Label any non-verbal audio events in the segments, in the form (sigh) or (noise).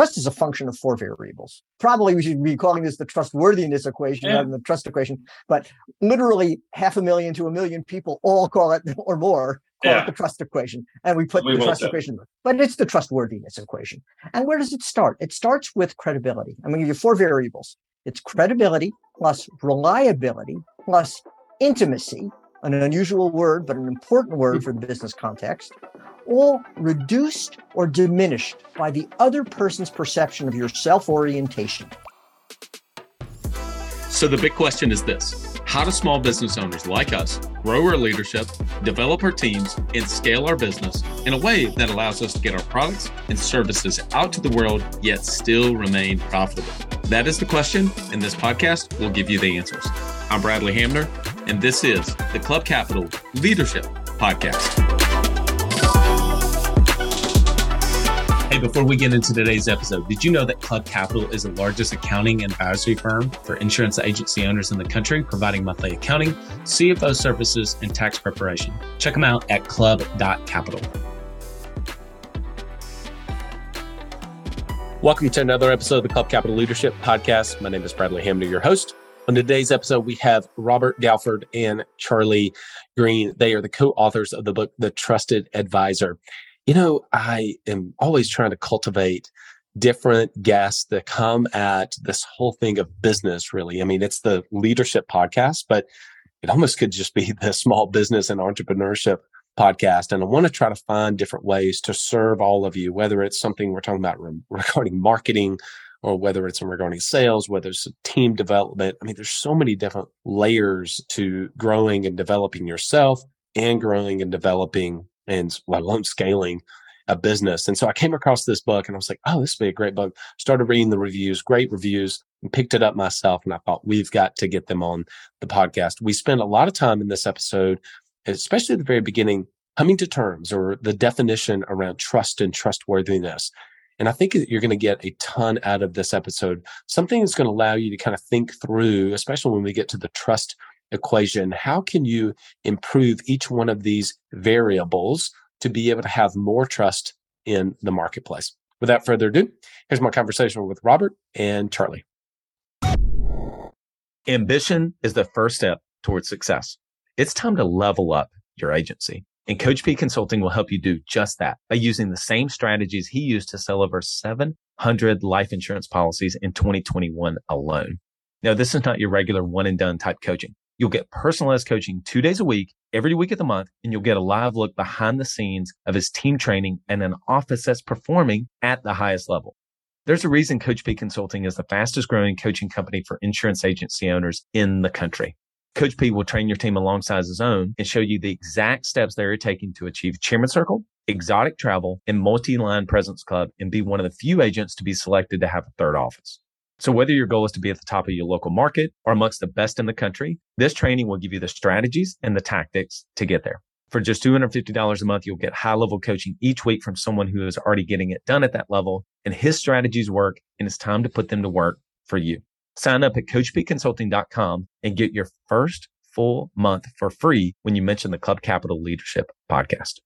Trust is a function of four variables. Probably we should be calling this the trustworthiness equation yeah. rather than the trust equation. But literally half a million to a million people all call it (laughs) or more call yeah. it the trust equation. And we put we the trust equation, but it's the trustworthiness equation. And where does it start? It starts with credibility. I'm going to give you four variables. It's credibility plus reliability plus intimacy, an unusual word, but an important word hmm. for the business context, all reduced or diminished by the other person's perception of your self orientation. So the big question is this how do small business owners like us grow our leadership, develop our teams, and scale our business in a way that allows us to get our products and services out to the world, yet still remain profitable? That is the question, and this podcast will give you the answers. I'm Bradley Hamner, and this is the Club Capital Leadership Podcast. Before we get into today's episode, did you know that Club Capital is the largest accounting and advisory firm for insurance agency owners in the country, providing monthly accounting, CFO services, and tax preparation? Check them out at club.capital. Welcome to another episode of the Club Capital Leadership Podcast. My name is Bradley Hamner, your host. On today's episode, we have Robert Galford and Charlie Green. They are the co authors of the book, The Trusted Advisor you know, I am always trying to cultivate different guests that come at this whole thing of business, really. I mean, it's the leadership podcast, but it almost could just be (laughs) the small business and entrepreneurship podcast. And I want to try to find different ways to serve all of you, whether it's something we're talking about (laughs) regarding marketing or whether it's regarding sales, whether it's team development. I mean, there's so many different layers to growing and developing yourself and growing and developing and alone scaling a business. And so I came across this book and I was like, oh, this would be a great book. Started reading the reviews, great reviews, and picked it up myself. And I thought, we've got to get them on the podcast. We spent a lot of time in this episode, especially at the very beginning, coming to terms or the definition around trust and trustworthiness. And I think you're going to get a ton out of this episode, something that's going to allow you to kind of think through, especially when we get to the trust equation, how can you improve each one of these variables to be able to have more trust in the marketplace? Without further ado, here's my conversation with Robert and Charlie. Ambition is the first step towards success. It's time to level up your agency. And Coach P Consulting will help you do just that by using the same strategies he used to sell over 700 life insurance policies in 2021 alone. Now, this is not your regular one and done type coaching. You'll get personalized coaching two days a week, every week of the month, and you'll get a live look behind the scenes of his team training and an office that's performing at the highest level. There's a reason Coach P Consulting is the fastest growing coaching company for insurance agency owners in the country. Coach P will train your team alongside his own and show you the exact steps they are taking to achieve Chairman Circle, exotic travel, and multi-line presence club and be one of the few agents to be selected to have a third office. So whether your goal is to be at the top of your local market or amongst the best in the country, this training will give you the strategies and the tactics to get there. For just $250 a month, you'll get high level coaching each week from someone who is already getting it done at that level and his strategies work and it's time to put them to work for you. Sign up at coachpconsulting.com and get your first full month for free when you mention the Club Capital Leadership podcast.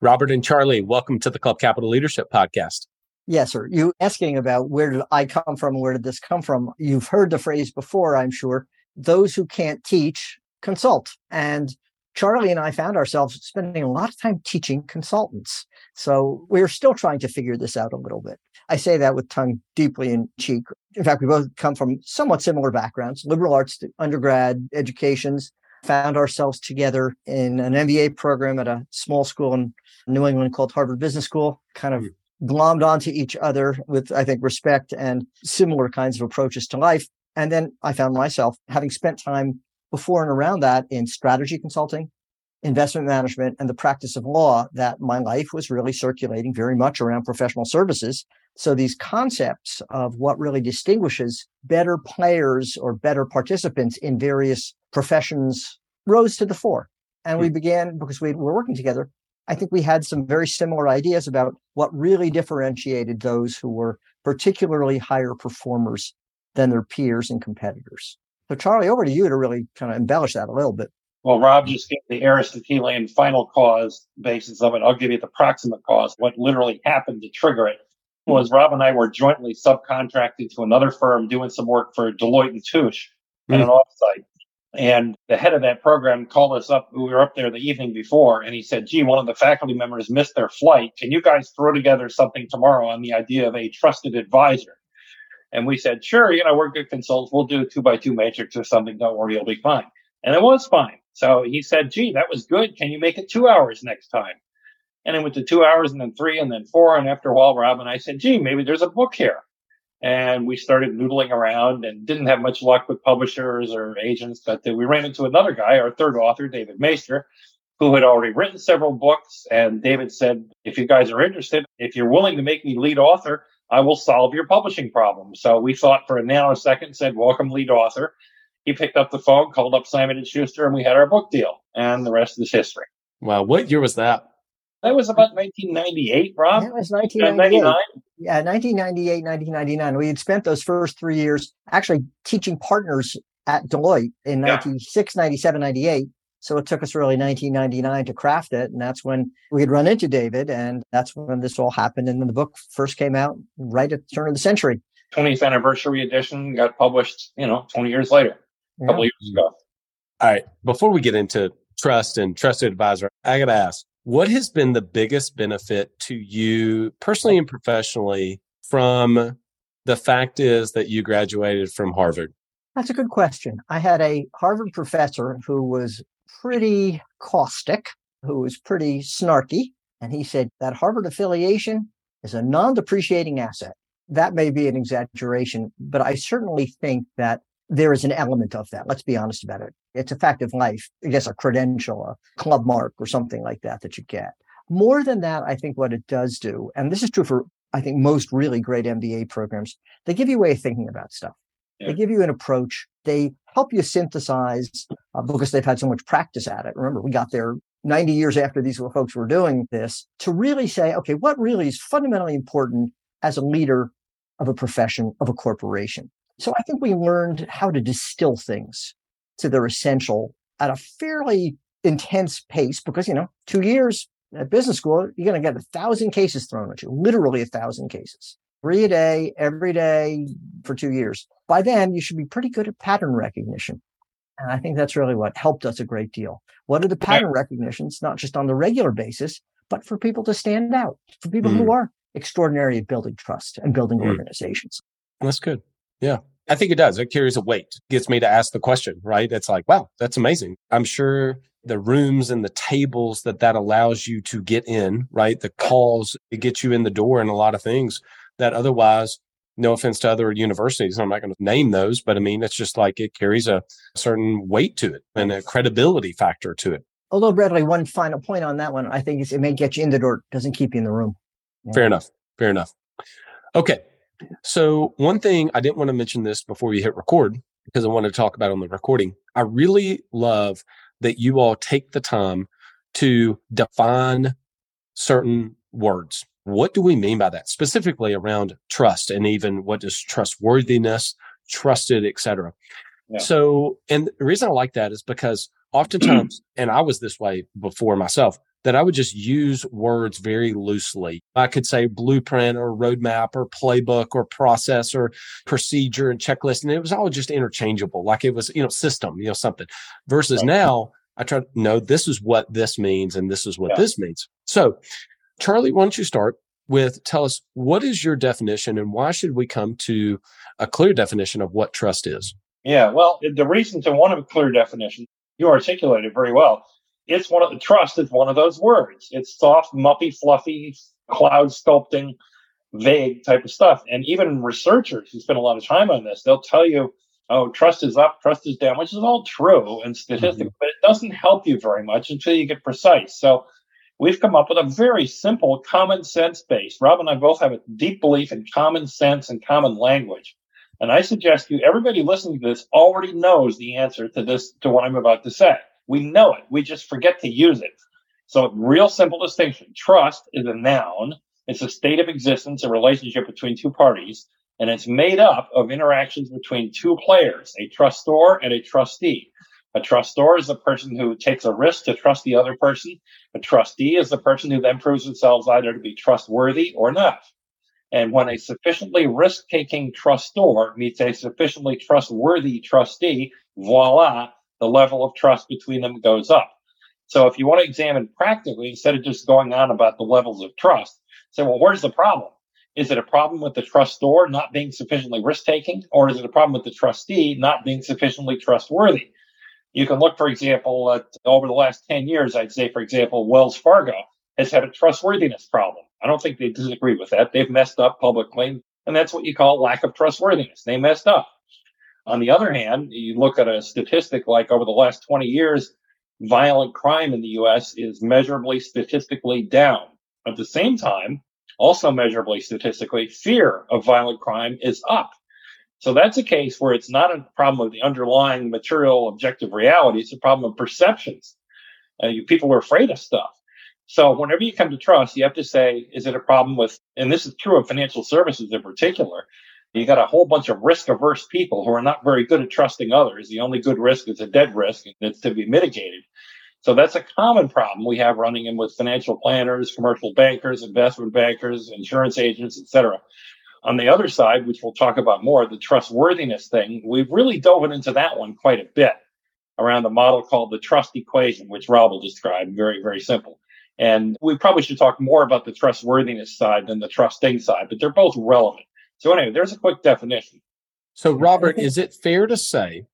Robert and Charlie, welcome to the Club Capital Leadership podcast. Yes, sir. You asking about where did I come from? Where did this come from? You've heard the phrase before, I'm sure. Those who can't teach consult. And Charlie and I found ourselves spending a lot of time teaching consultants. So we're still trying to figure this out a little bit. I say that with tongue deeply in cheek. In fact, we both come from somewhat similar backgrounds, liberal arts undergrad educations, found ourselves together in an MBA program at a small school in New England called Harvard Business School, kind of hmm. Glommed onto each other with, I think, respect and similar kinds of approaches to life. And then I found myself having spent time before and around that in strategy consulting, investment management, and the practice of law, that my life was really circulating very much around professional services. So these concepts of what really distinguishes better players or better participants in various professions rose to the fore. And we hmm. began because we were working together I think we had some very similar ideas about what really differentiated those who were particularly higher performers than their peers and competitors. So, Charlie, over to you to really kind of embellish that a little bit. Well, Rob just gave the Aristotelian final cause basis of it. I'll give you the proximate cause, what literally happened to trigger it. was Rob and I were jointly subcontracted to another firm doing some work for Deloitte and Touche mm. at an offsite. And the head of that program called us up. We were up there the evening before, and he said, Gee, one of the faculty members missed their flight. Can you guys throw together something tomorrow on the idea of a trusted advisor? And we said, Sure, you know, we're good consultants. We'll do a two by two matrix or something. Don't worry, you'll be fine. And it was fine. So he said, Gee, that was good. Can you make it two hours next time? And it went to two hours and then three and then four. And after a while, Rob and I said, Gee, maybe there's a book here and we started noodling around and didn't have much luck with publishers or agents. But we ran into another guy, our third author, David Maister, who had already written several books. And David said, if you guys are interested, if you're willing to make me lead author, I will solve your publishing problem. So we thought for a nanosecond, said, welcome lead author. He picked up the phone, called up Simon and Schuster, and we had our book deal. And the rest is history. Wow. What year was that? That was about 1998, Rob. That was 1998. Uh, yeah, 1998, 1999. We had spent those first three years actually teaching partners at Deloitte in yeah. 96, 97, 98. So it took us really 1999 to craft it. And that's when we had run into David. And that's when this all happened. And then the book first came out right at the turn of the century. 20th anniversary edition got published, you know, 20 years later, a couple years ago. All right. Before we get into trust and trusted advisor, I got to ask, what has been the biggest benefit to you personally and professionally from the fact is that you graduated from Harvard? That's a good question. I had a Harvard professor who was pretty caustic, who was pretty snarky. And he said that Harvard affiliation is a non depreciating asset. That may be an exaggeration, but I certainly think that there is an element of that. Let's be honest about it. It's a fact of life. I guess a credential, a club mark or something like that that you get. More than that, I think what it does do, and this is true for, I think, most really great MBA programs, they give you a way of thinking about stuff. Yeah. They give you an approach. They help you synthesize uh, because they've had so much practice at it. Remember, we got there 90 years after these folks were doing this to really say, okay, what really is fundamentally important as a leader of a profession, of a corporation? So I think we learned how to distill things to their essential at a fairly intense pace because, you know, two years at business school, you're going to get a thousand cases thrown at you, literally a thousand cases, three a day, every day for two years. By then, you should be pretty good at pattern recognition. And I think that's really what helped us a great deal. What are the pattern recognitions, not just on the regular basis, but for people to stand out, for people mm. who are extraordinary at building trust and building mm. organizations. That's good. Yeah. I think it does. It carries a weight, gets me to ask the question, right? It's like, wow, that's amazing. I'm sure the rooms and the tables that that allows you to get in, right? The calls, it gets you in the door and a lot of things that otherwise, no offense to other universities, I'm not going to name those, but I mean, it's just like it carries a certain weight to it and a credibility factor to it. Although, Bradley, one final point on that one, I think it may get you in the door, doesn't keep you in the room. Yeah. Fair enough. Fair enough. Okay. So, one thing I didn't want to mention this before we hit record because I want to talk about on the recording. I really love that you all take the time to define certain words. What do we mean by that? Specifically around trust and even what is trustworthiness, trusted, etc. Yeah. So, and the reason I like that is because oftentimes, and I was this way before myself, that I would just use words very loosely. I could say blueprint or roadmap or playbook or process or procedure and checklist. And it was all just interchangeable. Like it was, you know, system, you know, something versus right. now I try to know this is what this means and this is what yeah. this means. So Charlie, why don't you start with tell us what is your definition and why should we come to a clear definition of what trust is? Yeah, well, the reason to want a clear definition, you articulated very well it's one of the trust is one of those words. It's soft, muppy, fluffy, cloud sculpting, vague type of stuff. And even researchers who spend a lot of time on this, they'll tell you, oh, trust is up, trust is down, which is all true and statistical, mm-hmm. but it doesn't help you very much until you get precise. So we've come up with a very simple common sense base. Rob and I both have a deep belief in common sense and common language. And I suggest you, everybody listening to this already knows the answer to this, to what I'm about to say. We know it. We just forget to use it. So, real simple distinction. Trust is a noun. It's a state of existence, a relationship between two parties, and it's made up of interactions between two players, a trustor and a trustee. A trustor is the person who takes a risk to trust the other person. A trustee is the person who then proves themselves either to be trustworthy or not. And when a sufficiently risk taking trustor meets a sufficiently trustworthy trustee, voila, the level of trust between them goes up. So if you want to examine practically, instead of just going on about the levels of trust, say, well, where's the problem? Is it a problem with the trustor not being sufficiently risk taking, or is it a problem with the trustee not being sufficiently trustworthy? You can look, for example, at over the last 10 years, I'd say, for example, Wells Fargo has had a trustworthiness problem. I don't think they disagree with that. They've messed up publicly, and that's what you call lack of trustworthiness. They messed up. On the other hand, you look at a statistic like over the last 20 years, violent crime in the US is measurably statistically down. At the same time, also measurably statistically, fear of violent crime is up. So that's a case where it's not a problem of the underlying material objective reality. It's a problem of perceptions. Uh, you, people are afraid of stuff. So whenever you come to trust, you have to say, is it a problem with, and this is true of financial services in particular. You got a whole bunch of risk averse people who are not very good at trusting others. The only good risk is a dead risk and it's to be mitigated. So that's a common problem we have running in with financial planners, commercial bankers, investment bankers, insurance agents, etc. On the other side, which we'll talk about more, the trustworthiness thing, we've really dove into that one quite a bit around a model called the trust equation, which Rob will describe. Very, very simple. And we probably should talk more about the trustworthiness side than the trusting side, but they're both relevant. So anyway, there's a quick definition. So Robert, is it fair to say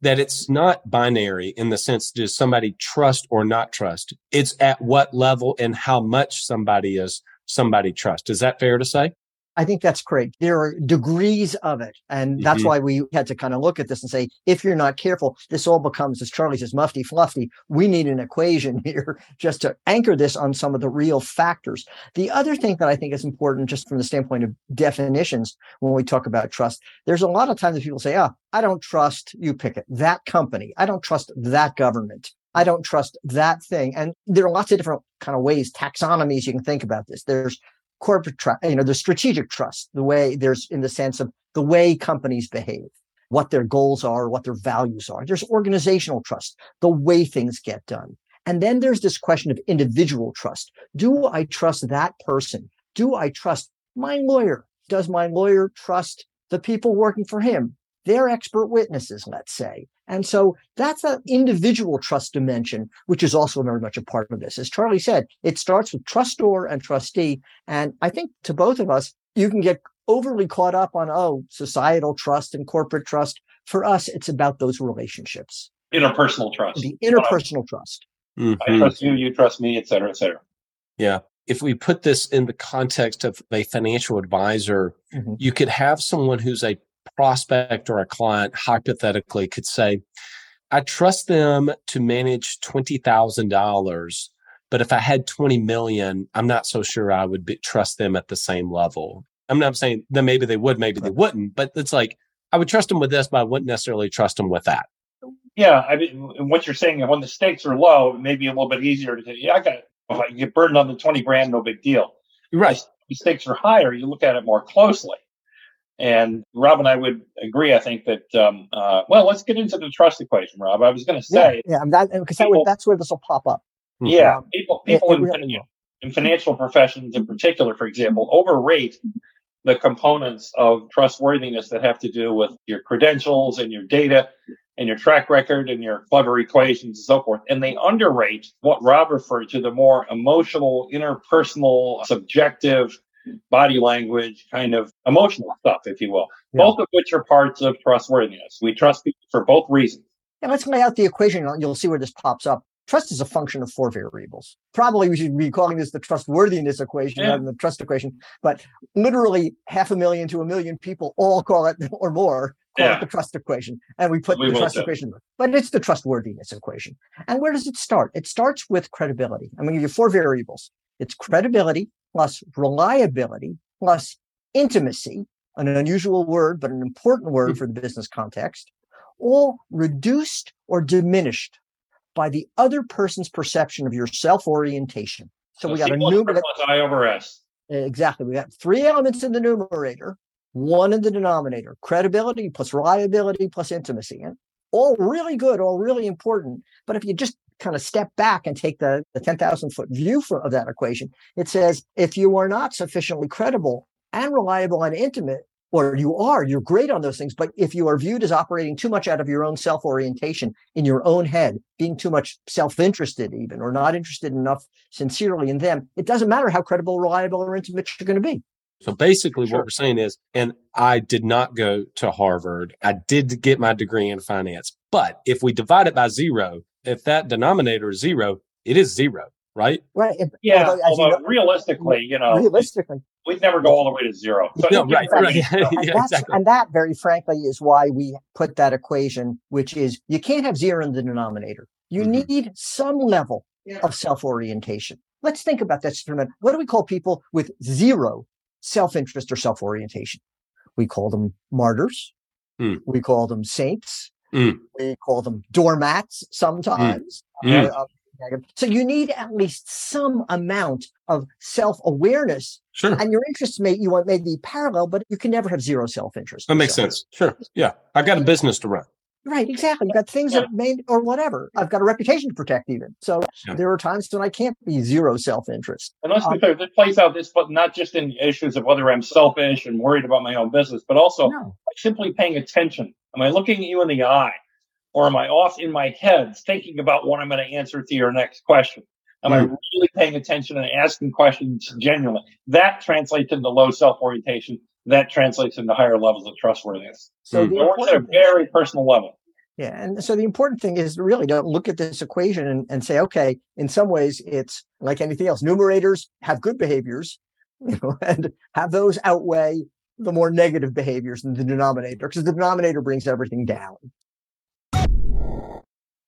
that it's not binary in the sense does somebody trust or not trust? It's at what level and how much somebody is somebody trust. Is that fair to say? I think that's great. There are degrees of it. And that's mm-hmm. why we had to kind of look at this and say, if you're not careful, this all becomes, as Charlie says, mufty fluffy. We need an equation (laughs) here just to anchor this on some of the real factors. The other thing that I think is important, just from the standpoint of definitions, when we talk about trust, there's a lot of times that people say, oh, I don't trust you pick it, that company. I don't trust that government. I don't trust that thing. And there are lots of different kind of ways, taxonomies you can think about this. There's corporate trust, you know, the strategic trust, the way there's in the sense of the way companies behave, what their goals are, what their values are. There's organizational trust, the way things get done. And then there's this question of individual trust. Do I trust that person? Do I trust my lawyer? Does my lawyer trust the people working for him? They're expert witnesses, let's say. And so that's an individual trust dimension, which is also very much a part of this. As Charlie said, it starts with trustor and trustee. And I think to both of us, you can get overly caught up on, oh, societal trust and corporate trust. For us, it's about those relationships. Interpersonal trust. The interpersonal trust. Mm-hmm. I trust you, you trust me, et cetera, et cetera. Yeah. If we put this in the context of a financial advisor, mm-hmm. you could have someone who's a prospect or a client hypothetically could say, I trust them to manage $20,000, but if I had 20 million, I'm not so sure I would be, trust them at the same level. I'm not saying that maybe they would, maybe they wouldn't, but it's like, I would trust them with this, but I wouldn't necessarily trust them with that. Yeah. I mean, what you're saying, when the stakes are low, it may be a little bit easier to say, yeah, I got, if I get burned on the 20 grand, no big deal. Right. If the stakes are higher, you look at it more closely. And Rob and I would agree. I think that um, uh, well, let's get into the trust equation, Rob. I was going to say, yeah, yeah that, because that that's where this will pop up. Yeah, um, people people it, it in, really in financial professions, in particular, for example, overrate the components of trustworthiness that have to do with your credentials and your data and your track record and your clever equations and so forth. And they underrate what Rob referred to the more emotional, interpersonal, subjective body language, kind of emotional stuff, if you will, yeah. both of which are parts of trustworthiness. We trust people for both reasons. And let's lay out the equation. You'll see where this pops up. Trust is a function of four variables. Probably we should be calling this the trustworthiness equation yeah. rather than the trust equation. But literally half a million to a million people all call it (laughs) or more call yeah. it the trust equation. And we put we the trust equation, but it's the trustworthiness equation. And where does it start? It starts with credibility. I'm going to give you four variables. It's credibility, plus reliability plus intimacy, an unusual word, but an important word hmm. for the business context, all reduced or diminished by the other person's perception of your self orientation. So, so, we got a numerator. I over S. Exactly. We got three elements in the numerator, one in the denominator credibility plus reliability plus intimacy. And all really good, all really important. But if you just kind of step back and take the, the 10,000 foot view for, of that equation, it says if you are not sufficiently credible, and reliable and intimate, or you are, you're great on those things. But if you are viewed as operating too much out of your own self orientation in your own head, being too much self interested, even, or not interested enough sincerely in them, it doesn't matter how credible, reliable, or intimate you're going to be. So basically, sure. what we're saying is, and I did not go to Harvard. I did get my degree in finance. But if we divide it by zero, if that denominator is zero, it is zero, right? Right. Yeah. Although, although you know, realistically, you know, realistically, we'd never go all the way to zero. So (laughs) no, right, right. (laughs) yeah, and, exactly. and that, very frankly, is why we put that equation, which is you can't have zero in the denominator. You mm-hmm. need some level yeah. of self orientation. Let's think about that for a minute. What do we call people with zero self interest or self orientation. We call them martyrs. Mm. We call them saints. Mm. We call them doormats sometimes. Mm. Uh, so you need at least some amount of self awareness. Sure. And your interests may you want may be parallel, but you can never have zero self interest. That makes sense. Sure. Yeah. I've got a business to run. Right, exactly. You've got things that may or whatever. I've got a reputation to protect even. So yeah. there are times when I can't be zero self-interest. And let's be um, clear, this plays out this but not just in the issues of whether I'm selfish and worried about my own business, but also no. simply paying attention. Am I looking at you in the eye? Or am I off in my head thinking about what I'm going to answer to your next question? Am. I really paying attention and asking questions genuinely? That translates into low self-orientation that translates into higher levels of trustworthiness. So mm. it works at a very personal level. Yeah. And so the important thing is really to look at this equation and, and say, okay, in some ways it's like anything else. Numerators have good behaviors, (laughs) you know, and have those outweigh the more negative behaviors in the denominator because the denominator brings everything down.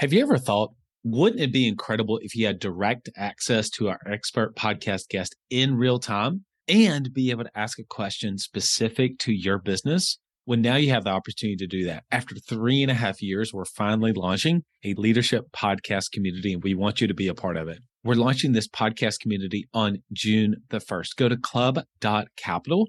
Have you ever thought, wouldn't it be incredible if you had direct access to our expert podcast guest in real time and be able to ask a question specific to your business? Well, now you have the opportunity to do that. After three and a half years, we're finally launching a leadership podcast community, and we want you to be a part of it. We're launching this podcast community on June the 1st. Go to club.capital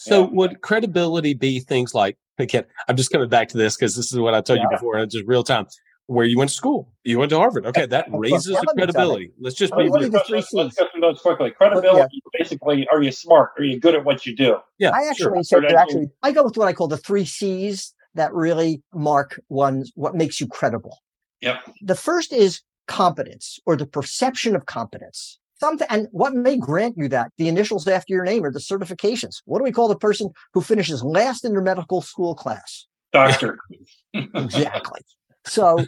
So yeah. would credibility be things like again, I'm just coming back to this because this is what I told yeah. you before, it's just real time. Where you went to school, you went to Harvard. Okay, that raises the credibility. Let's just be. Let's, let's, let's go through those quickly. Credibility, yeah. basically, are you smart? Are you good at what you do? Yeah, I actually sure. said actually, I go with what I call the three C's that really mark one's what makes you credible. Yep. The first is competence or the perception of competence something and what may grant you that? The initials after your name are the certifications. What do we call the person who finishes last in their medical school class? Doctor. (laughs) Exactly. So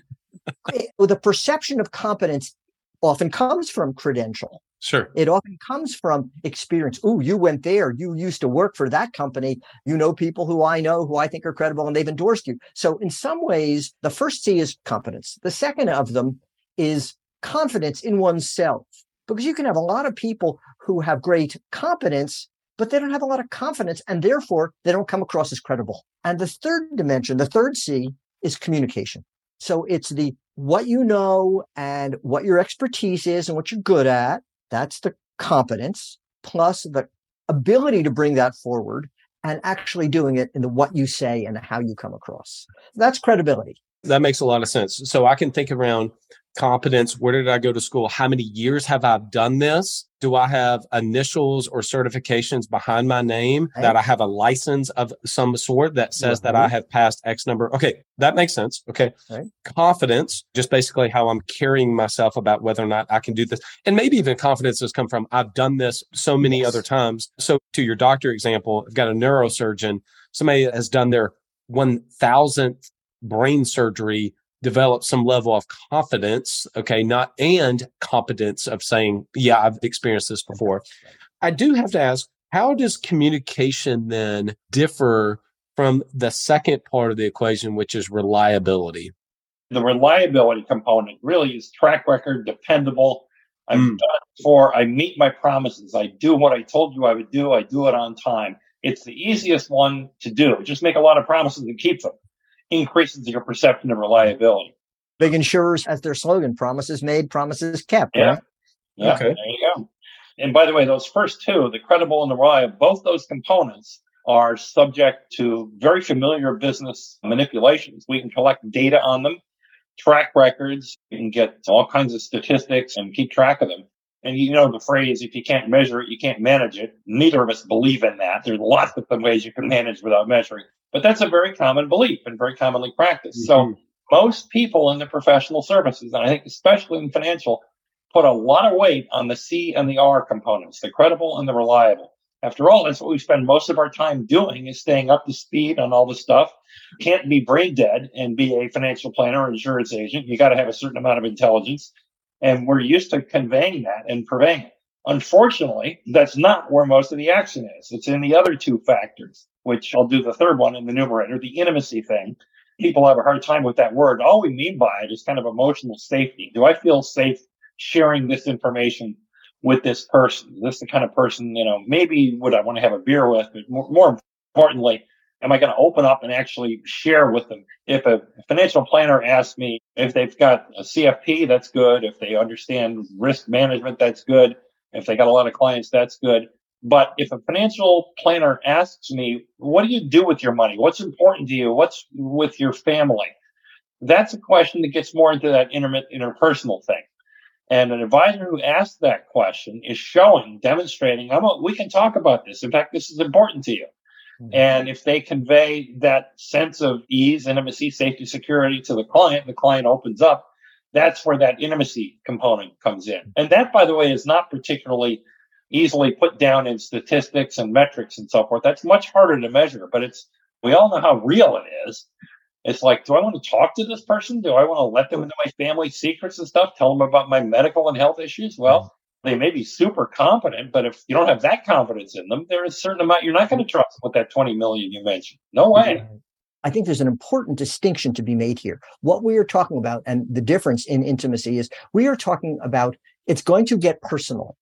eh, the perception of competence often comes from credential. Sure. It often comes from experience. Oh you went there. You used to work for that company. You know people who i know who i think are credible and they've endorsed you. So in some ways the first c is competence. The second of them is confidence in oneself because you can have a lot of people who have great competence but they don't have a lot of confidence and therefore they don't come across as credible. And the third dimension, the third C is communication. So it's the what you know and what your expertise is and what you're good at. That's the competence plus the ability to bring that forward and actually doing it in the what you say and how you come across. That's credibility. That makes a lot of sense. So I can think around competence. Where did I go to school? How many years have I done this? Do I have initials or certifications behind my name right. that I have a license of some sort that says mm-hmm. that I have passed X number? Okay, that makes sense. Okay. Right. Confidence, just basically how I'm carrying myself about whether or not I can do this. And maybe even confidence has come from I've done this so many yes. other times. So to your doctor example, I've got a neurosurgeon, somebody has done their 1000th brain surgery develop some level of confidence, okay, not and competence of saying, yeah, I've experienced this before. I do have to ask, how does communication then differ from the second part of the equation, which is reliability? The reliability component really is track record, dependable. I've mm. done it before. I meet my promises. I do what I told you I would do. I do it on time. It's the easiest one to do. Just make a lot of promises and keep them increases your perception of reliability. Big insurers, as their slogan, promises made, promises kept. Yeah. Right? Yeah. Okay. There you go. And by the way, those first two, the credible and the reliable, both those components are subject to very familiar business manipulations. We can collect data on them, track records, you can get all kinds of statistics and keep track of them. And you know the phrase, if you can't measure it, you can't manage it. Neither of us believe in that. There's lots of ways you can manage without measuring. But that's a very common belief and very commonly practiced. Mm-hmm. So most people in the professional services, and I think especially in financial, put a lot of weight on the C and the R components, the credible and the reliable. After all, that's what we spend most of our time doing is staying up to speed on all the stuff. can't be brain dead and be a financial planner or insurance agent. You got to have a certain amount of intelligence. And we're used to conveying that and purveying it. Unfortunately, that's not where most of the action is. It's in the other two factors, which I'll do the third one in the numerator, the intimacy thing. People have a hard time with that word. All we mean by it is kind of emotional safety. Do I feel safe sharing this information with this person? Is this the kind of person, you know, maybe would I want to have a beer with, but more, more importantly, am I going to open up and actually share with them? If a financial planner asks me if they've got a CFP, that's good. If they understand risk management, that's good. If they got a lot of clients, that's good. But if a financial planner asks me, what do you do with your money? What's important to you? What's with your family? That's a question that gets more into that interpersonal thing. And an advisor who asks that question is showing, demonstrating, I'm a, we can talk about this. In fact, this is important to you. Mm-hmm. And if they convey that sense of ease, intimacy, safety, security to the client, the client opens up that's where that intimacy component comes in. And that, by the way, is not particularly easily put down in statistics and metrics and so forth. That's much harder to measure, but it's, we all know how real it is. It's like, do I want to talk to this person? Do I want to let them into my family secrets and stuff? Tell them about my medical and health issues? Well, they may be super competent, but if you don't have that confidence in them, there's a certain amount you're not going to mm-hmm. trust with that 20 million you mentioned. No way. I think there's an important distinction to be made here. What we are talking about and the difference in intimacy is we are talking about it's going to get personal,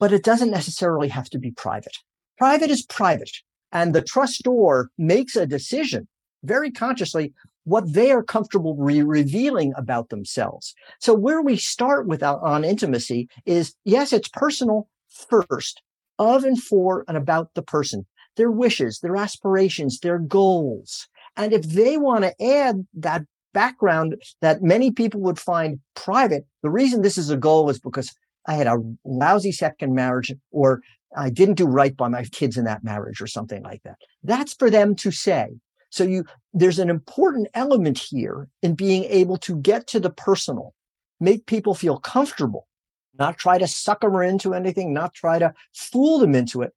but it doesn't necessarily have to be private. Private is private. And the trust trustor makes a decision very consciously what they are comfortable re- revealing about themselves. So where we start with uh, on intimacy is yes, it's personal first of and for and about the person, their wishes, their aspirations, their goals. And if they want to add that background that many people would find private, the reason this is a goal is because I had a lousy second marriage or I didn't do right by my kids in that marriage or something like that. That's for them to say. So you, there's an important element here in being able to get to the personal, make people feel comfortable, not try to suck them into anything, not try to fool them into it,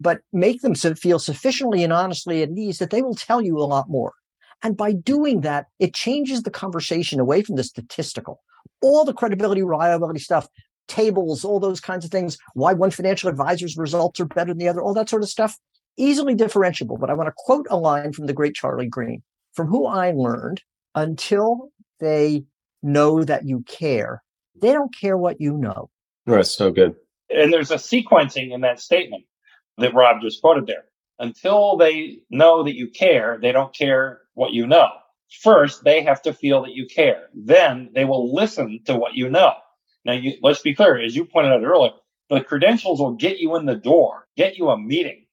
but make them feel sufficiently and honestly at ease that they will tell you a lot more. And by doing that, it changes the conversation away from the statistical, all the credibility, reliability stuff, tables, all those kinds of things, why one financial advisor's results are better than the other, all that sort of stuff, easily differentiable. But I want to quote a line from the great Charlie Green, from who I learned until they know that you care, they don't care what you know. That's so good. And there's a sequencing in that statement that Rob just quoted there. Until they know that you care, they don't care what you know. First, they have to feel that you care. Then they will listen to what you know. Now, you, let's be clear, as you pointed out earlier, the credentials will get you in the door, get you a meeting.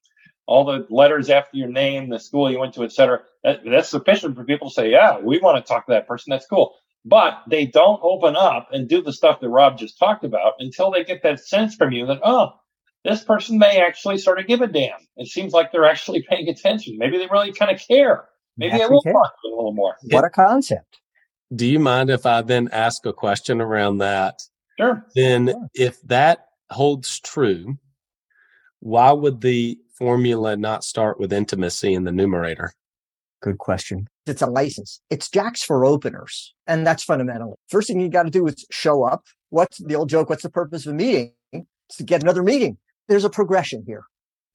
All the letters after your name, the school you went to, et cetera, that, that's sufficient for people to say, yeah, we want to talk to that person. That's cool. But they don't open up and do the stuff that Rob just talked about until they get that sense from you that, oh, this person may actually sort of give a damn. It seems like they're (laughs) actually paying attention. Maybe they really kind of care. Maybe Yes, I we will care. talk a little more. What a concept. Do you mind if I then ask a question around that? Sure. Then, Sure. if that holds true, why would the formula not start with intimacy in the numerator? Good question. It's a license. It's jacks for openers. And that's fundamentally. First thing you got to do is show up. What's the old joke? What's the purpose of a meeting? It's to get another meeting. There's a progression here.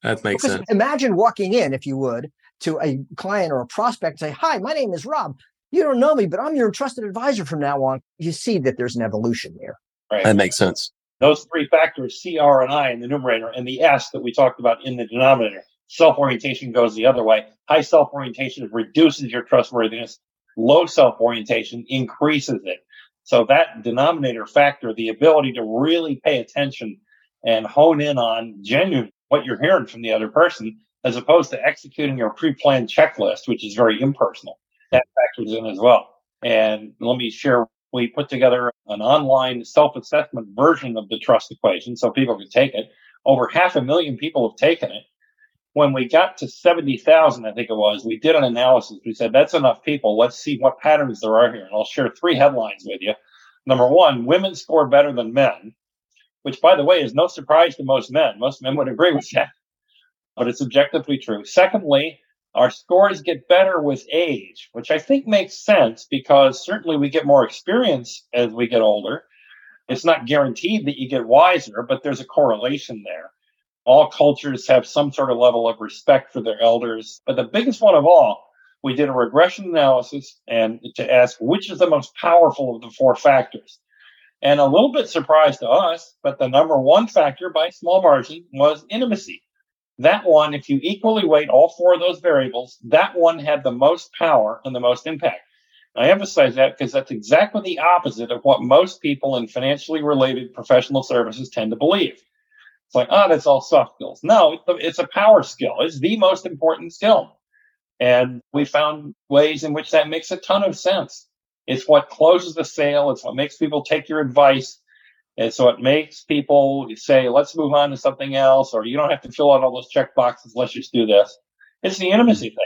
That makes Because sense. imagine walking in, if you would, to a client or a prospect and say, Hi, my name is Rob. You don't know me, but I'm your trusted advisor from now on. You see that there's an evolution there. Right. That makes sense. Those three factors, C, R, and I in the numerator, and the S that we talked about in the denominator. Self orientation goes the other way. High self orientation reduces your trustworthiness. Low self orientation increases it. So that denominator factor, the ability to really pay attention and hone in on genuine what you're hearing from the other person, as opposed to executing your pre-planned checklist, which is very impersonal. That factors in as well. And let me share we put together an online self-assessment version of the trust equation so people could take it. Over half a million people have taken it. When we got to 70,000, I think it was, we did an analysis. We said, that's enough people. Let's see what patterns there are here. And I'll share three headlines with you. Number one, women score better than men, which by the way is no surprise to most men. Most men would agree with that, but it's objectively true. Secondly, our scores get better with age, which I think makes sense because certainly we get more experience as we get older. It's not guaranteed that you get wiser, but there's a correlation there. All cultures have some sort of level of respect for their elders. But the biggest one of all, we did a regression analysis and to ask which is the most powerful of the four factors. And a little bit surprised to us, but the number one factor by small margin was intimacy. That one, if you equally weight all four of those variables, that one had the most power and the most impact. I emphasize that because that's exactly the opposite of what most people in financially related professional services tend to believe. It's like, oh, that's all soft skills. No, it's a power skill. It's the most important skill. And we found ways in which that makes a ton of sense. It's what closes the sale. It's what makes people take your advice. And so it makes people say, let's move on to something else, or you don't have to fill out all those check boxes. Let's just do this. It's the intimacy thing.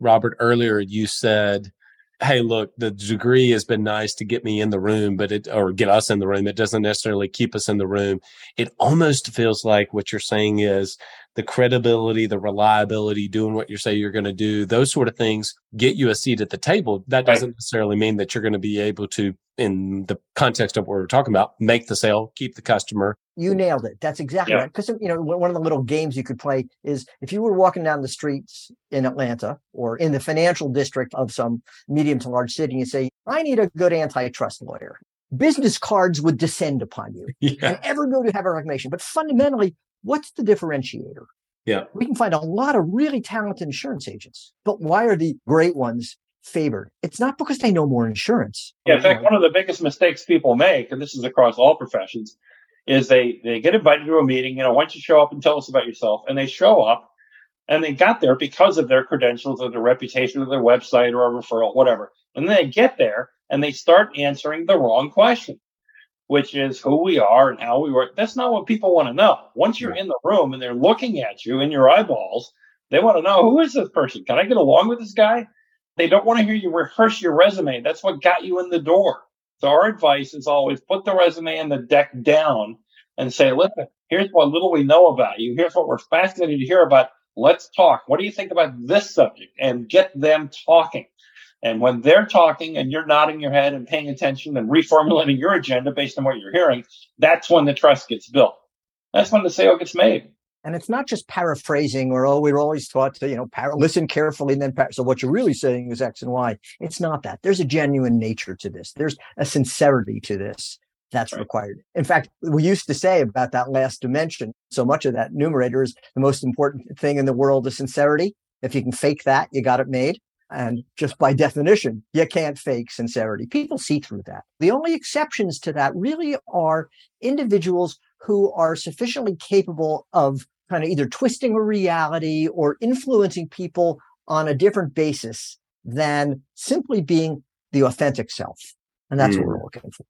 Robert, earlier you said, Hey, look, the degree has been nice to get me in the room, but it, or get us in the room. It doesn't necessarily keep us in the room. It almost feels like what you're saying is the credibility, the reliability, doing what you say you're going to do, those sort of things get you a seat at the table. That doesn't necessarily mean that you're going to be able to, in the context of what we're talking about, make the sale, keep the customer. You nailed it. That's exactly Yeah. right. Because you know, one of the little games you could play is if you were walking down the streets in Atlanta or in the financial district of some medium to large city, and you say, "I need a good antitrust lawyer." Business cards would descend upon you, (laughs) Yeah. and everybody would have a recommendation. But fundamentally, what's the differentiator? Yeah. we can find a lot of really talented insurance agents, but why are the great ones favored? It's not because they know more insurance. Yeah, in fact, one of the biggest mistakes people make, and this is across all professions, is they they get invited to a meeting. You know, why don't you show up and tell us about yourself? And they show up, and they got there because of their credentials or their reputation or their website or a referral, whatever. And then they get there and they start answering the wrong question, which is who we are and how we work. That's not what people want to know. Once you're in the room and they're looking at you in your eyeballs, they want to know who is this person? Can I get along with this guy? They don't want to hear you rehearse your resume. That's what got you in the door. So our advice is always put the resume and the deck down and say, listen, here's what little we know about you. Here's what we're fascinated to hear about. Let's talk. What do you think about this subject? And get them talking. And when they're talking and you're nodding your head and paying attention and reformulating your agenda based on what you're hearing, that's when the trust gets built. That's when the sale gets made. And it's not just paraphrasing or, oh, we were always taught to, you know, par- listen carefully and then, par- so what you're really saying is X and Y. It's not that. There's a genuine nature to this. There's a sincerity to this. that's right. required. In fact, we used to say about that last dimension, so much of that numerator is the most important thing in the world is sincerity. If you can fake that, you got it made. And just by definition, you can't fake sincerity. People see through that. The only exceptions to that really are individuals who are sufficiently capable of kind of either twisting a reality or influencing people on a different basis than simply being the authentic self. And that's mm. what we're looking for.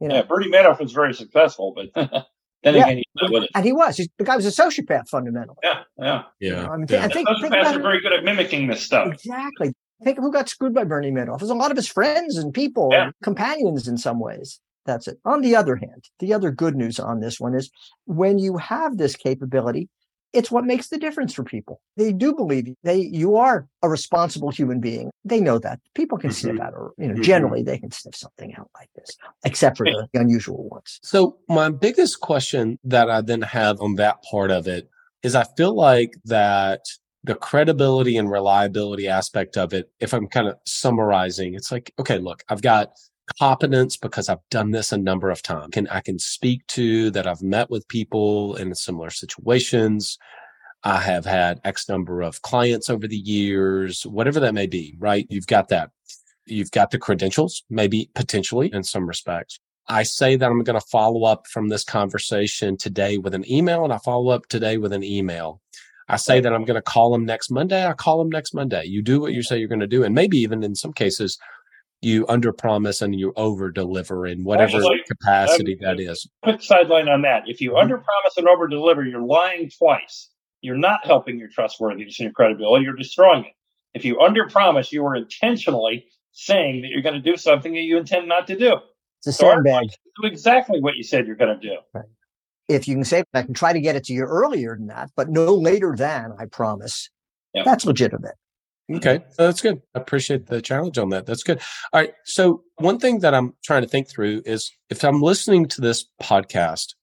You know? Yeah, Bernie Madoff was very successful, but (laughs) then yeah. again, he's not with it. And he was. He's, the guy was a sociopath fundamentally. Yeah, yeah. Yeah. You know, I mean, yeah. I think, sociopaths are very good at mimicking this stuff. Exactly. Think of who got screwed by Bernie Madoff. It was a lot of his friends and people, yeah. and companions in some ways. That's it. On the other hand, the other good news on this one is when you have this capability, it's what makes the difference for people. They do believe they you are a responsible human being. They know that people can mm-hmm. sniff out, or you know, mm-hmm. generally they can sniff something out like this, except for the unusual ones. So my biggest question that I then have on that part of it is, I feel like that the credibility and reliability aspect of it. If I'm kind of summarizing, it's like, okay, look, I've got competence because I've done this a number of times. Can I can speak to that I've met with people in similar situations. I have had X number of clients over the years, whatever that may be, right? You've got that. You've got the credentials, maybe potentially in some respects. I say that I'm going to follow up from this conversation today with an email and I follow up today with an email. I say that I'm going to call them next Monday. I call them next Monday. You do what you say you're going to do. And maybe even in some cases, you under promise and you over deliver in whatever Actually, capacity that is. Quick sideline on that. If you mm-hmm. under promise and over deliver, you're lying twice. You're not helping your trustworthiness and your credibility, you're destroying it. If you under promise, you are intentionally saying that you're going to do something that you intend not to do. It's a sandbag. Do exactly what you said you're going to do. Right. If you can say, I can try to get it to you earlier than that, but no later than I promise. Yep. That's legitimate. Okay, so that's good. I appreciate the challenge on that. That's good. All right. So, one thing that I'm trying to think through is if I'm listening to this podcast,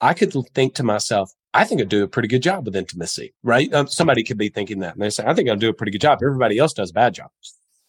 I could think to myself, I think I do a pretty good job with intimacy, right? Um, somebody could be thinking that and they say, I think I'll do a pretty good job. Everybody else does a bad job.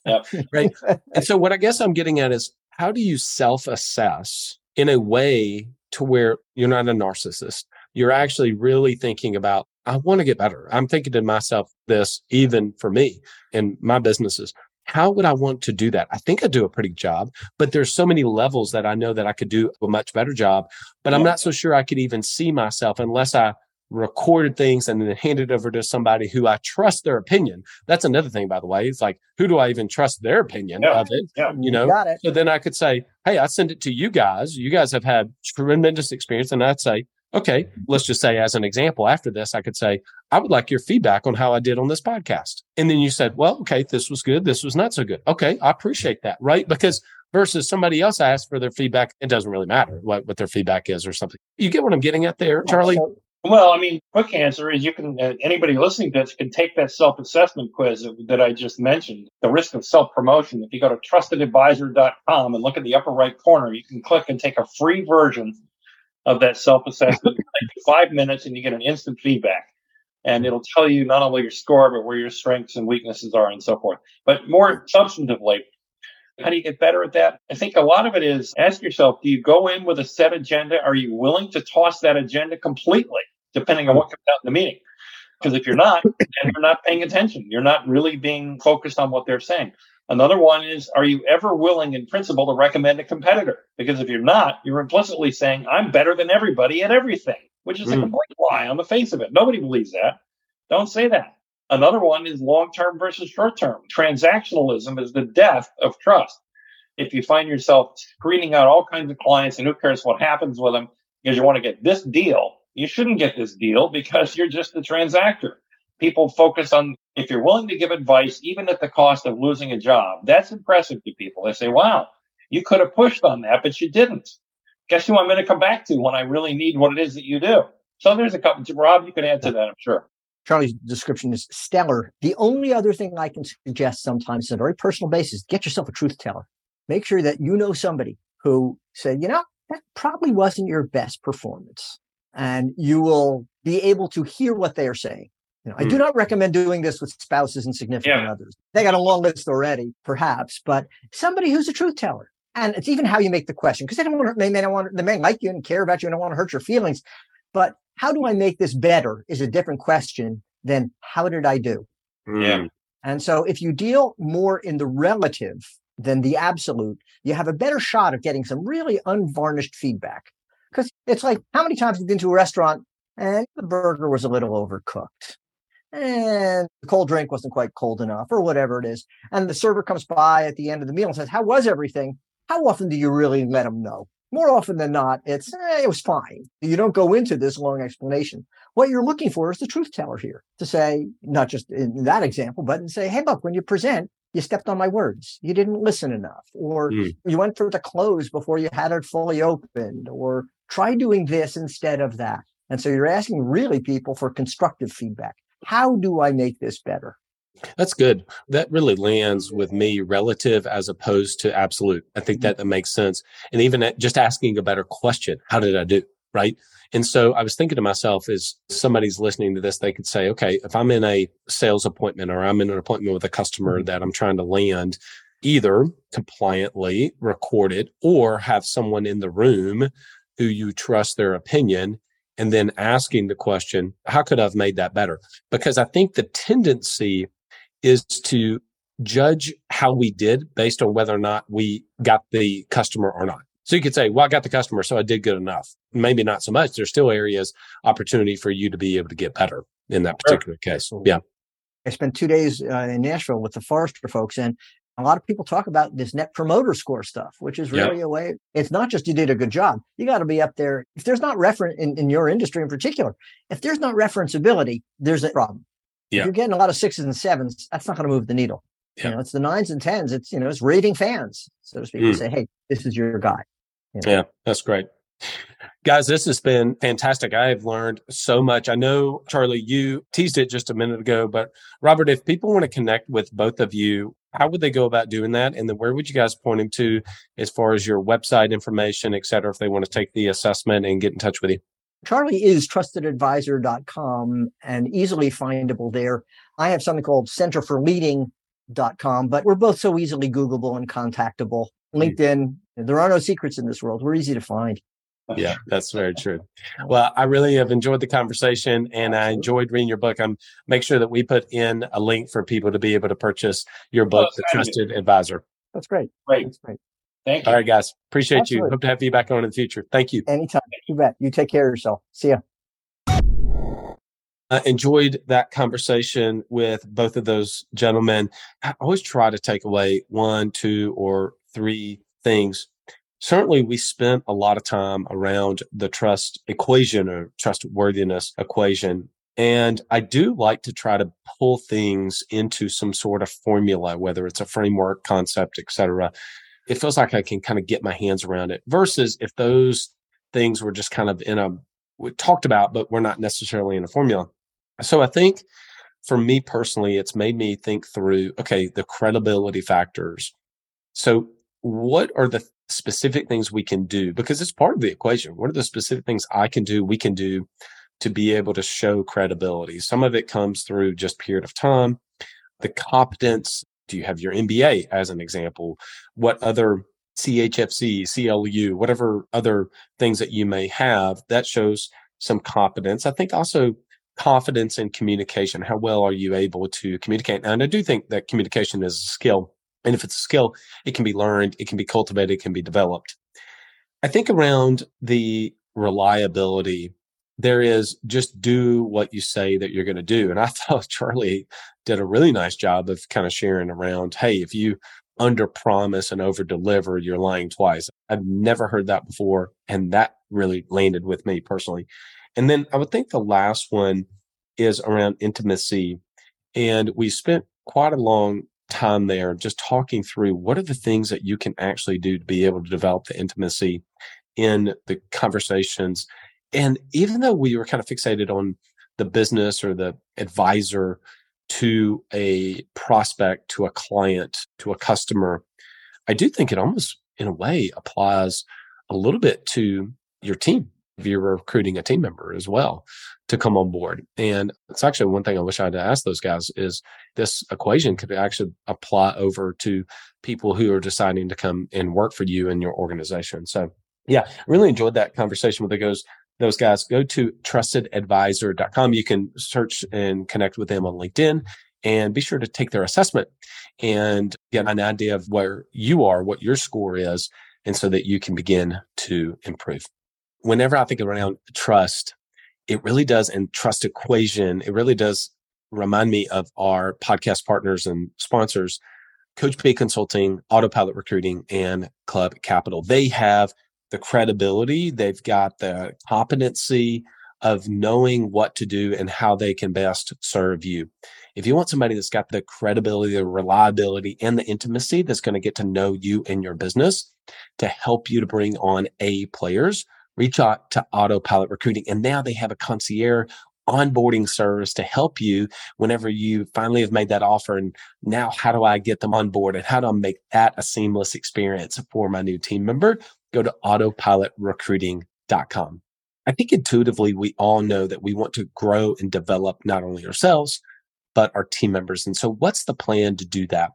Yep. (laughs) right. and so, what I guess I'm getting at is how do you self assess in a way to where you're not a narcissist? You're actually really thinking about I want to get better. I'm thinking to myself this, even for me and my businesses. How would I want to do that? I think I do a pretty good job, but there's so many levels that I know that I could do a much better job. But I'm not so sure I could even see myself unless I recorded things and then handed over to somebody who I trust their opinion. That's another thing, by the way. It's like, who do I even trust their opinion yeah. of it? Yeah. You know, so then I could say, Hey, I send it to you guys. You guys have had tremendous experience. And I'd say, okay, let's just say as an example, after this, I could say, I would like your feedback on how I did on this podcast. And then you said, well, okay, this was good. This was not so good. Okay. I appreciate that. Right. Because versus somebody else asked for their feedback, it doesn't really matter what, what their feedback is or something. You get what I'm getting at there, Charlie? Well, I mean, quick answer is you can, uh, anybody listening to this can take that self assessment quiz that, that I just mentioned, the risk of self promotion. If you go to trustedadvisor.com and look at the upper right corner, you can click and take a free version of that self assessment. five minutes and you get an instant feedback. And it'll tell you not only your score, but where your strengths and weaknesses are and so forth. But more substantively, how do you get better at that? I think a lot of it is ask yourself, do you go in with a set agenda? Are you willing to toss that agenda completely, depending on what comes out in the meeting? Because if you're not, then you're not paying attention. You're not really being focused on what they're saying. Another one is, are you ever willing in principle to recommend a competitor? Because if you're not, you're implicitly saying, I'm better than everybody at everything, which is mm. a hmm. complete lie on the face of it. Nobody believes that. Don't say that. Another one is long term versus short term. Transactionalism is the death of trust. If you find yourself screening out all kinds of clients and who cares what happens with them because you want to get this deal, you shouldn't get this deal because you're just a transactor people focus on if you're willing to give advice, even at the cost of losing a job, that's impressive to people. They say, wow, you could have pushed on that, but you didn't. Guess who I'm going to come back to when I really need what it is that you do? So there's a couple. Rob, you can add to that, I'm sure. Charlie's description is stellar. The only other thing I can suggest sometimes on a very personal basis, get yourself a truth teller. Make sure that you know somebody who said, you know, that probably wasn't your best performance. And you will be able to hear what they are saying you know, I do hmm. not recommend doing this with spouses and significant yeah. others. They got a long list already, perhaps, but somebody who's a truth teller And it's even how you make the question because they don't want to, they may not want, they may like you and care about you and don't want to hurt your feelings. But how do I make this better is a different question than how did I do? Yeah. And so if you deal more in the relative than the absolute, you have a better shot of getting some really unvarnished feedback. Because it's like, how many times have you been to a restaurant and the burger was a little overcooked? And the cold drink wasn't quite cold enough, or whatever it is. And the server comes by at the end of the meal and says, How was everything? How often do you really let them know? More often than not, it's eh, it was fine. You don't go into this long explanation. What you're looking for is the truth teller here to say, not just in that example, but and say, hey, look, when you present, you stepped on my words. You didn't listen enough, or mm. you went for the close before you had it fully opened, or try doing this instead of that. And so you're asking really people for constructive feedback. How do I make this better? That's good. That really lands with me relative as opposed to absolute. I think that, that makes sense. And even just asking a better question, how did I do? Right. And so I was thinking to myself, as somebody's listening to this, they could say, okay, if I'm in a sales appointment or I'm in an appointment with a customer mm-hmm. that I'm trying to land, either compliantly record it or have someone in the room who you trust their opinion and then asking the question, how could I have made that better? Because I think the tendency is to judge how we did based on whether or not we got the customer or not. So you could say, well, I got the customer, so I did good enough. Maybe not so much. There's still areas, opportunity for you to be able to get better in that particular sure. case. Yeah. I spent two days uh, in Nashville with the Forrester folks, and a lot of people talk about this net promoter score stuff, which is really yep. a way. It's not just you did a good job. You got to be up there. If there's not reference in, in your industry in particular, if there's not referenceability, there's a problem. Yeah. If you're getting a lot of sixes and sevens, that's not going to move the needle. You know, it's the nines and tens. It's, you know, it's rating fans, so to speak, mm. say, hey, this is your guy. You know? Yeah, that's great. Guys, this has been fantastic. I have learned so much. I know, Charlie, you teased it just a minute ago, but Robert, if people want to connect with both of you, how would they go about doing that? And then where would you guys point them to as far as your website information, et cetera, if they want to take the assessment and get in touch with you? Charlie is trustedadvisor.com and easily findable there. I have something called centerforleading.com, but we're both so easily Googleable and contactable. Hmm. LinkedIn, there are no secrets in this world. We're easy to find. Yeah, that's very true. Well, I really have enjoyed the conversation and I enjoyed reading your book. I'm make sure that we put in a link for people to be able to purchase your oh, book, oh, The Trusted Advisor. That's great. Great. That's great. Thank you. All right, guys. Appreciate Absolutely. you. Hope to have you back on in the future. Thank you. Anytime. You bet. You take care of yourself. See ya. I enjoyed that conversation with both of those gentlemen. I always try to take away one, two, or three things. Certainly, we spent a lot of time around the trust equation or trustworthiness equation. And I do like to try to pull things into some sort of formula, whether it's a framework, concept, et cetera, it feels like I can kind of get my hands around it versus if those things were just kind of in a, we talked about, but we're not necessarily in a formula. So I think for me personally, it's made me think through, okay, the credibility factors. So what are the specific things we can do? Because it's part of the equation. What are the specific things I can do, we can do to be able to show credibility? Some of it comes through just period of time, the competence do you have your MBA as an example? What other CHFC, CLU, whatever other things that you may have, that shows some competence. I think also confidence in communication. How well are you able to communicate? And I do think that communication is a skill. And if it's a skill, it can be learned, it can be cultivated, it can be developed. I think around the reliability, there is just do what you say that you're going to do. And I (laughs) thought Charlie did a really nice job of kind of sharing around, hey, if you under promise and over deliver, you're lying twice. I've never heard that before. And that really landed with me personally. And then I would think the last one is around intimacy. And we spent quite a long time there just talking through what are the things that you can actually do to be able to develop the intimacy in the conversations. And even though we were kind of fixated on the business or the advisor to a prospect, to a client, to a customer, I do think it almost in a way applies a little bit to your team you're recruiting a team member as well to come on board. And it's actually one thing I wish I had to ask those guys is this equation could actually apply over to people who are deciding to come and work for you in your organization. So yeah, I really enjoyed that conversation with those those guys. Go to trustedadvisor.com. You can search and connect with them on LinkedIn and be sure to take their assessment and get an idea of where you are, what your score is, and so that you can begin to improve. Whenever I think around trust, it really does, and trust equation, it really does remind me of our podcast partners and sponsors, Coach P Consulting, Autopilot Recruiting, and Club Capital. They have the credibility, they've got the competency of knowing what to do and how they can best serve you. If you want somebody that's got the credibility, the reliability, and the intimacy that's going to get to know you and your business to help you to bring on A players, reach out to Autopilot Recruiting. And now they have a concierge onboarding service to help you whenever you finally have made that offer. And now, how do I get them on board and how do I make that a seamless experience for my new team member? Go to autopilotrecruiting.com. I think intuitively, we all know that we want to grow and develop not only ourselves, but our team members. And so, what's the plan to do that?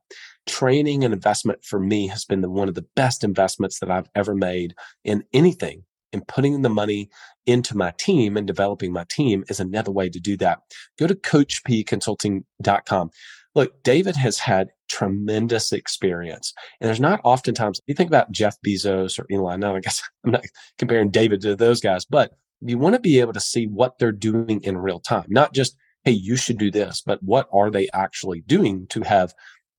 Training and investment for me has been the, one of the best investments that I've ever made in anything and putting the money into my team and developing my team is another way to do that. Go to coachpconsulting.com. Look, David has had tremendous experience. And there's not oftentimes, you think about Jeff Bezos or Elon, no, I guess (laughs) I'm not comparing David to those guys, but you want to be able to see what they're doing in real time, not just, hey, you should do this, but what are they actually doing to have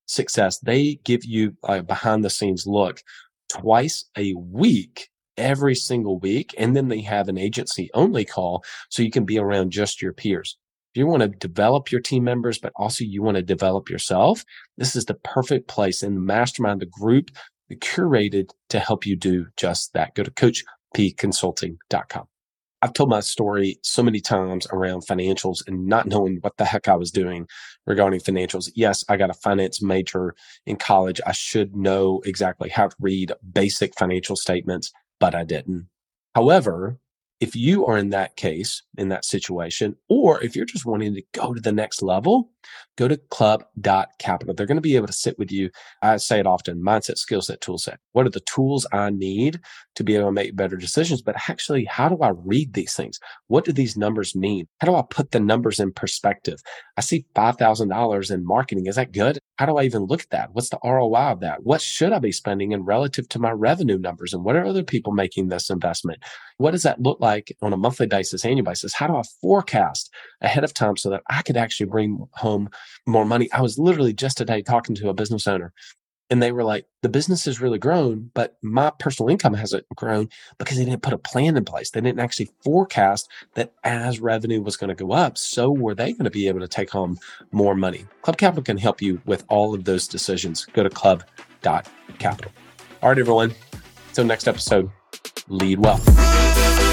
success? They give you a behind the scenes look twice a week every single week. And then they have an agency only call so you can be around just your peers. If you want to develop your team members, but also you want to develop yourself, this is the perfect place in the mastermind, the group the curated to help you do just that. Go to coachpconsulting.com. I've told my story so many times around financials and not knowing what the heck I was doing regarding financials. Yes, I got a finance major in college. I should know exactly how to read basic financial statements but I didn't. However, if you are in that case, in that situation, or if you're just wanting to go to the next level, go to club.capital. They're going to be able to sit with you. I say it often mindset, skill set, tool set. What are the tools I need to be able to make better decisions? But actually, how do I read these things? What do these numbers mean? How do I put the numbers in perspective? I see $5,000 in marketing. Is that good? How do I even look at that? What's the ROI of that? What should I be spending in relative to my revenue numbers? And what are other people making this investment? What does that look like on a monthly basis, annual basis? How do I forecast ahead of time so that I could actually bring home more money? I was literally just today talking to a business owner and they were like, the business has really grown, but my personal income hasn't grown because they didn't put a plan in place. They didn't actually forecast that as revenue was going to go up, so were they going to be able to take home more money. Club Capital can help you with all of those decisions. Go to club.capital. All right, everyone. Until next episode, lead well.